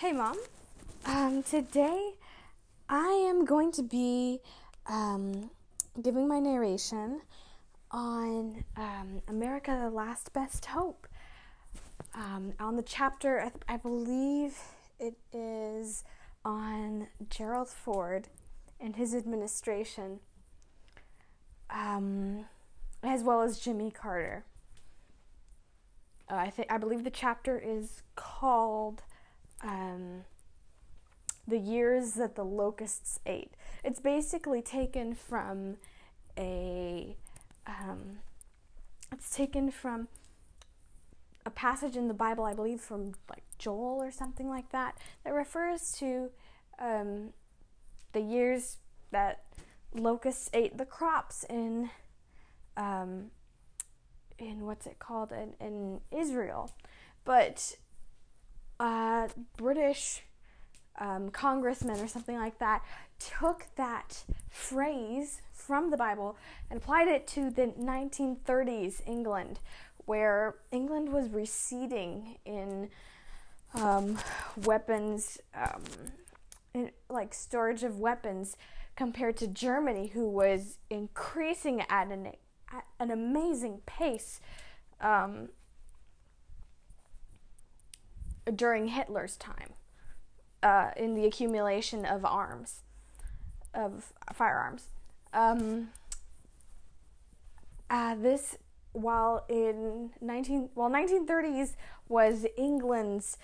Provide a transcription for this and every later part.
Hey, Mom. Um, today I am going to be um, giving my narration on um, America the Last Best Hope. Um, on the chapter, I, th- I believe it is on Gerald Ford and his administration, um, as well as Jimmy Carter. Uh, I think I believe the chapter is called um, "The Years That the Locusts Ate." It's basically taken from a. Um, it's taken from a passage in the Bible, I believe, from like Joel or something like that, that refers to um, the years that locusts ate the crops in um, in what's it called in, in Israel, but uh, British um, congressmen or something like that took that phrase from the Bible and applied it to the 1930s England, where England was receding in um, weapons, um, in, like storage of weapons, compared to Germany, who was increasing at an at an amazing pace um, during Hitler's time uh, in the accumulation of arms, of firearms. Um, uh, this, while in 19 well 1930s was England's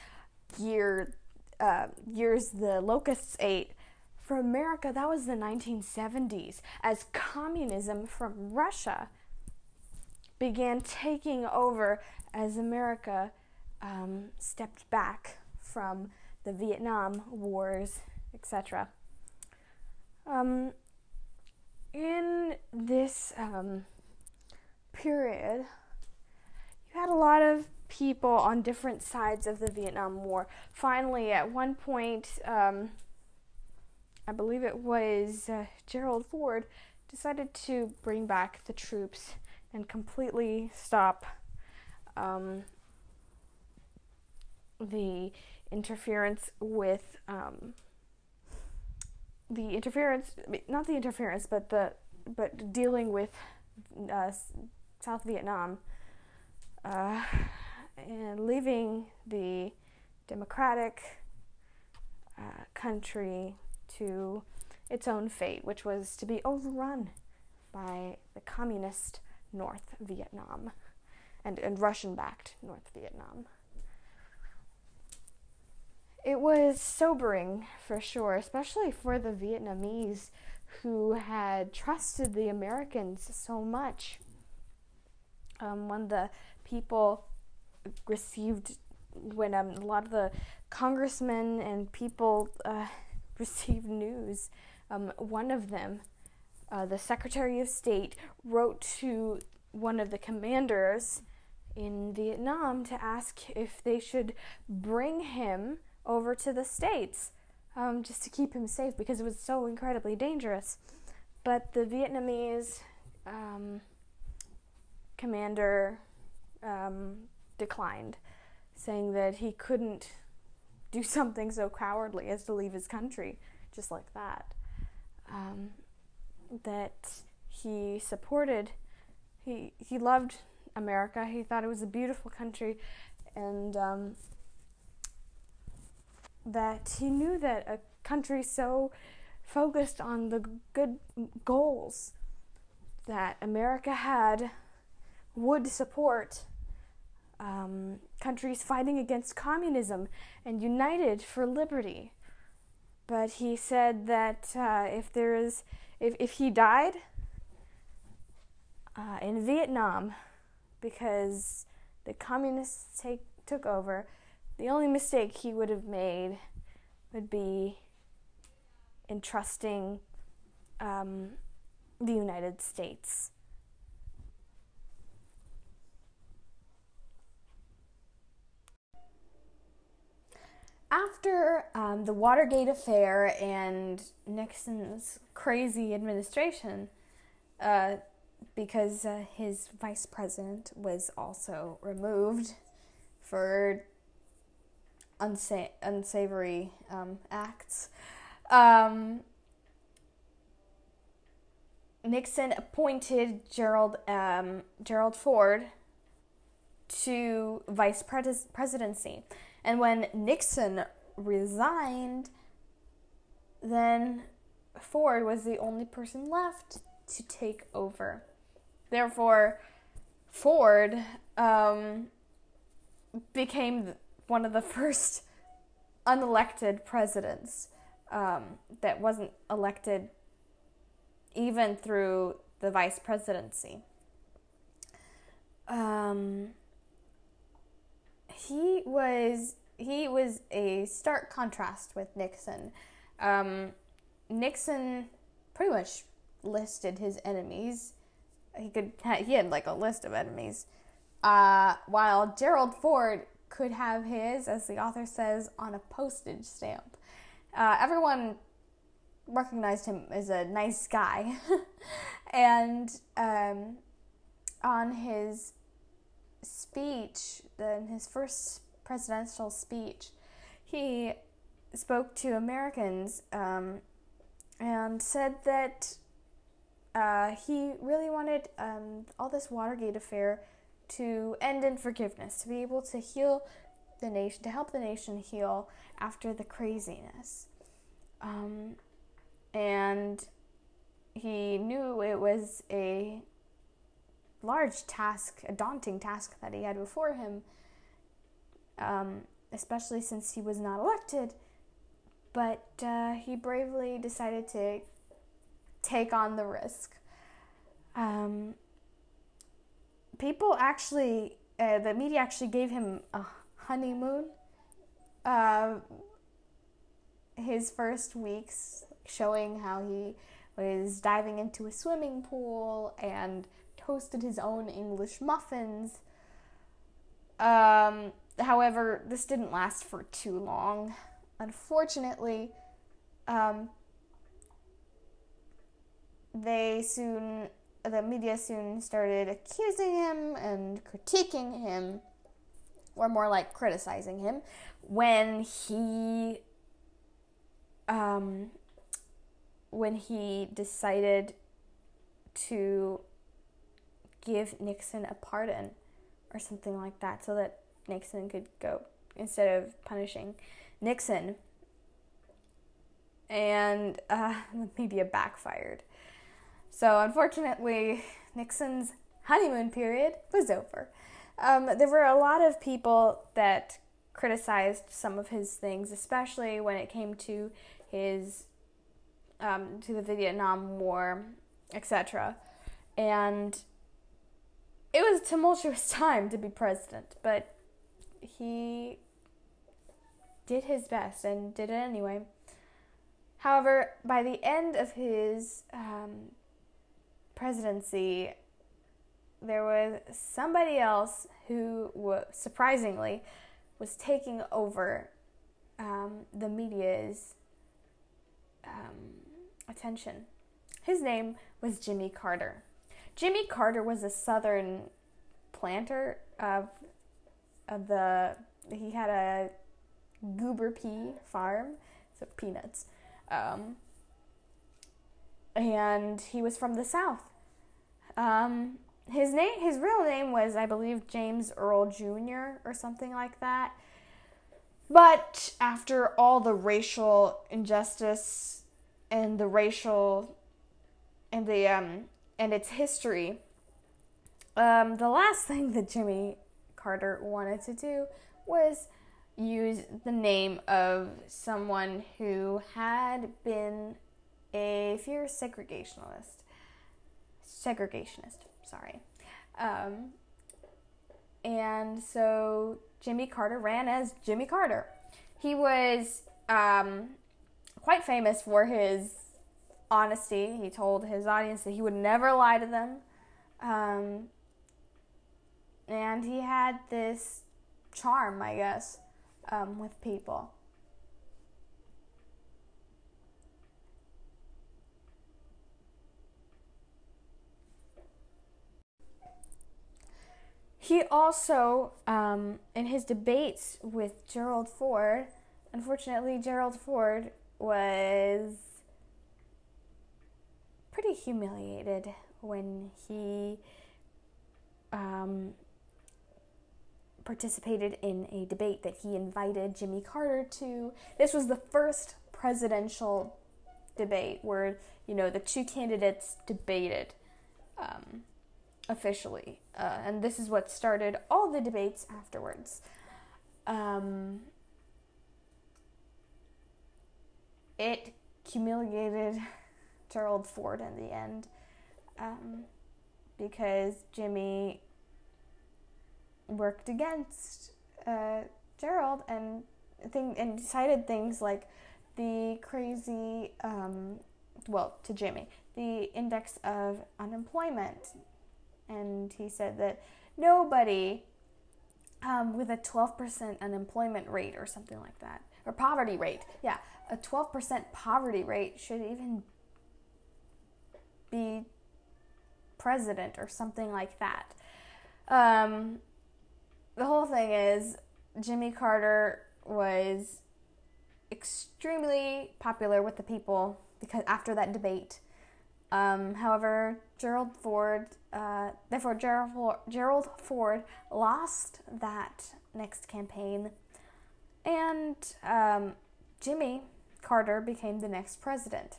year uh, years the locusts ate. For America, that was the 1970s as communism from Russia began taking over as America um, stepped back from the Vietnam Wars, etc. Um, in this um, period, you had a lot of people on different sides of the Vietnam War. Finally, at one point, um, I believe it was uh, Gerald Ford, decided to bring back the troops and completely stop um, the interference with um, the interference, not the interference, but the but dealing with uh, South Vietnam uh, and leaving the democratic uh, country to its own fate, which was to be overrun by the communist North Vietnam and, and Russian backed North Vietnam. It was sobering for sure, especially for the Vietnamese who had trusted the Americans so much. Um, when the people received, when um, a lot of the congressmen and people uh, received news, um, one of them, uh, the Secretary of State, wrote to one of the commanders in Vietnam to ask if they should bring him over to the States um, just to keep him safe because it was so incredibly dangerous. But the Vietnamese um, commander um, declined, saying that he couldn't do something so cowardly as to leave his country just like that. Um, that he supported, he, he loved America, he thought it was a beautiful country, and um, that he knew that a country so focused on the good goals that America had would support um, countries fighting against communism and united for liberty. But he said that uh, if there is, if, if he died uh, in Vietnam because the communists take, took over, the only mistake he would have made would be entrusting um, the United States. After um, the Watergate affair and Nixon's crazy administration, uh, because uh, his vice president was also removed for unsa- unsavory um, acts. Um, Nixon appointed Gerald um, Gerald Ford to vice pres- presidency, and when Nixon resigned, then Ford was the only person left to take over. Therefore, Ford um, became one of the first unelected presidents um, that wasn't elected even through the vice presidency. Um, he was he was a stark contrast with Nixon. Um, Nixon pretty much listed his enemies. He could he had like a list of enemies. Uh, while Gerald Ford could have his, as the author says, on a postage stamp. Uh, everyone recognized him as a nice guy, and um, on his speech, in his first presidential speech, he spoke to Americans um, and said that uh, he really wanted um, all this Watergate affair to end in forgiveness, to be able to heal the nation, to help the nation heal after the craziness. Um, and he knew it was a large task, a daunting task that he had before him, um, especially since he was not elected. But uh, he bravely decided to take on the risk. Um, people actually, uh, the media actually gave him a honeymoon. Uh, his first weeks showing how he was diving into a swimming pool and toasted his own English muffins. Um, however, this didn't last for too long. Unfortunately, um, they soon, the media soon started accusing him and critiquing him, or more like criticizing him, when he, um, when he decided to give Nixon a pardon or something like that so that Nixon could go instead of punishing Nixon. And uh, the media backfired. So, unfortunately, Nixon's honeymoon period was over. Um, there were a lot of people that criticized some of his things, especially when it came to his um, to the Vietnam War, etc. And it was a tumultuous time to be president, but he did his best and did it anyway. However, by the end of his um, presidency, there was somebody else who, surprisingly, was taking over um, the media's um, attention. His name was Jimmy Carter. Jimmy Carter was a southern planter of, of the, he had a goober pea farm, so peanuts. Um, and he was from the south. Um, his name, his real name was, I believe, James Earl Jr. or something like that. But after all the racial injustice and the racial and the um and its history, um, the last thing that Jimmy Carter wanted to do was use the name of someone who had been a fierce segregationist. Segregationist, sorry. Um, and so Jimmy Carter ran as Jimmy Carter. He was um, quite famous for his honesty. He told his audience that he would never lie to them. Um, and he had this charm, I guess, um, with people. He also, um, in his debates with Gerald Ford, unfortunately, Gerald Ford was pretty humiliated when he um, participated in a debate that he invited Jimmy Carter to. This was the first presidential debate where you know the two candidates debated um, officially, uh, and this is what started all the debates afterwards. Um, it humiliated Gerald Ford in the end um, because Jimmy worked against uh, Gerald and thing and cited things like the crazy um, well to Jimmy the index of unemployment and he said that nobody um, with a 12% unemployment rate or something like that or poverty rate yeah a 12% poverty rate should even be president or something like that um, the whole thing is Jimmy Carter was extremely popular with the people because after that debate. Um, however, Gerald Ford, uh, therefore Gerald Ford, Gerald Ford lost that next campaign, and um, Jimmy Carter became the next president.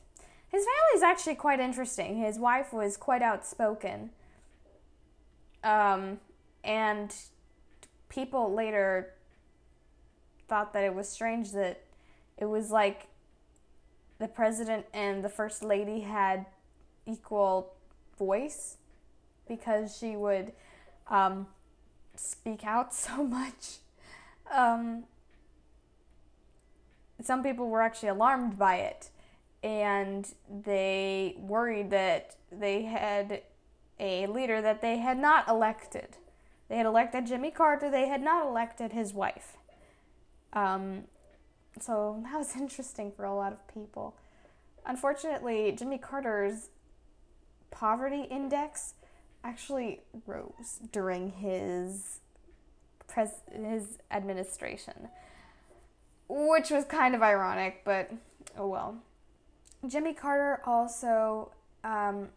His family is actually quite interesting. His wife was quite outspoken, um, and people later thought that it was strange that it was like the president and the first lady had equal voice because she would um, speak out so much. Um, some people were actually alarmed by it and they worried that they had a leader that they had not elected. They had elected Jimmy Carter, they had not elected his wife. Um, so that was interesting for a lot of people. Unfortunately, Jimmy Carter's poverty index actually rose during his pres- his administration, which was kind of ironic, but oh well. Jimmy Carter also um,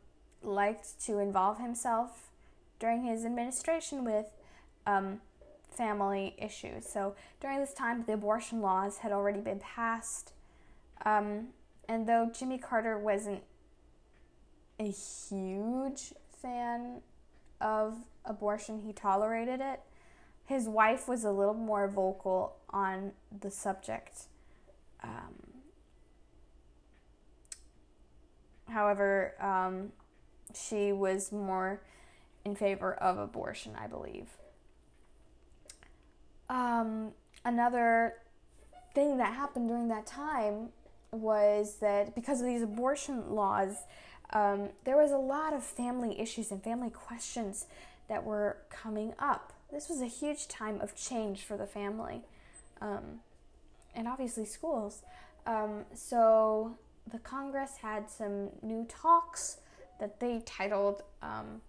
liked to involve himself during his administration with um, family issues. So during this time, the abortion laws had already been passed. Um, and though Jimmy Carter wasn't a huge fan of abortion, he tolerated it. His wife was a little more vocal on the subject. Um, however, um, she was more in favor of abortion, I believe. Um, another thing that happened during that time was that because of these abortion laws, um, there was a lot of family issues and family questions that were coming up. This was a huge time of change for the family um, and obviously schools. Um, so the Congress had some new talks that they titled um,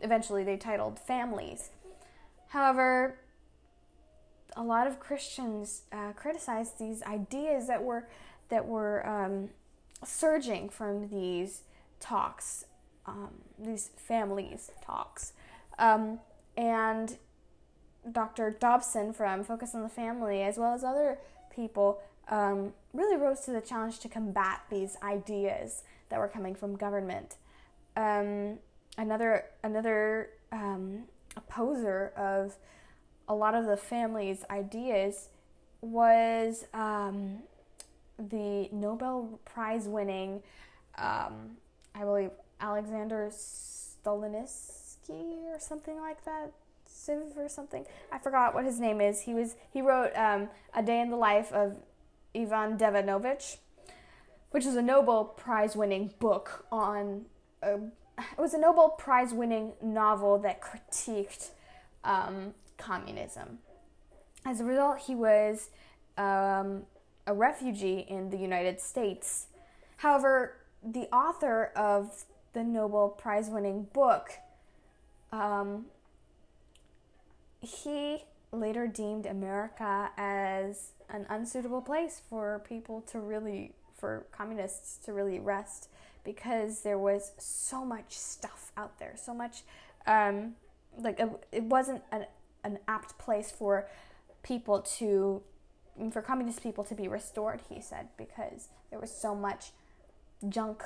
eventually they titled families. However, a lot of Christians uh, criticized these ideas that were that were um, surging from these talks, um, these families talks, um, and Dr. Dobson from Focus on the Family, as well as other people, um, really rose to the challenge to combat these ideas that were coming from government. Um, another another um, opposer of a lot of the family's ideas was um, the Nobel Prize winning, um, I believe Alexander Stolinsky or something like that, or something. I forgot what his name is. He was he wrote um, A Day in the Life of Ivan Devanovich, which is a Nobel Prize winning book on uh, it was a Nobel Prize winning novel that critiqued um, communism. As a result, he was um, a refugee in the United States. However, the author of the Nobel Prize winning book um, he later deemed America as an unsuitable place for people to really, for communists to really rest because there was so much stuff out there, so much, um, like, it, it wasn't an, an apt place for people to, for communist people to be restored, he said, because there was so much junk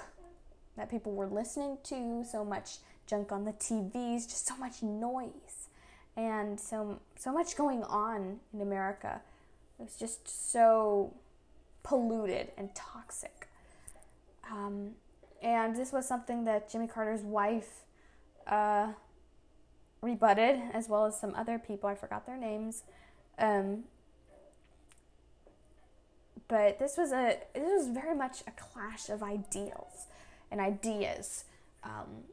that people were listening to, so much junk on the TVs, just so much noise, and so so much going on in America. It was just so polluted and toxic. Um, and this was something that Jimmy Carter's wife uh, rebutted, as well as some other people. I forgot their names. Um, but this was a this was very much a clash of ideals and ideas um,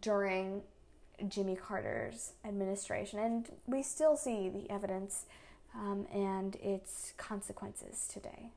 during Jimmy Carter's administration, and we still see the evidence um, and its consequences today.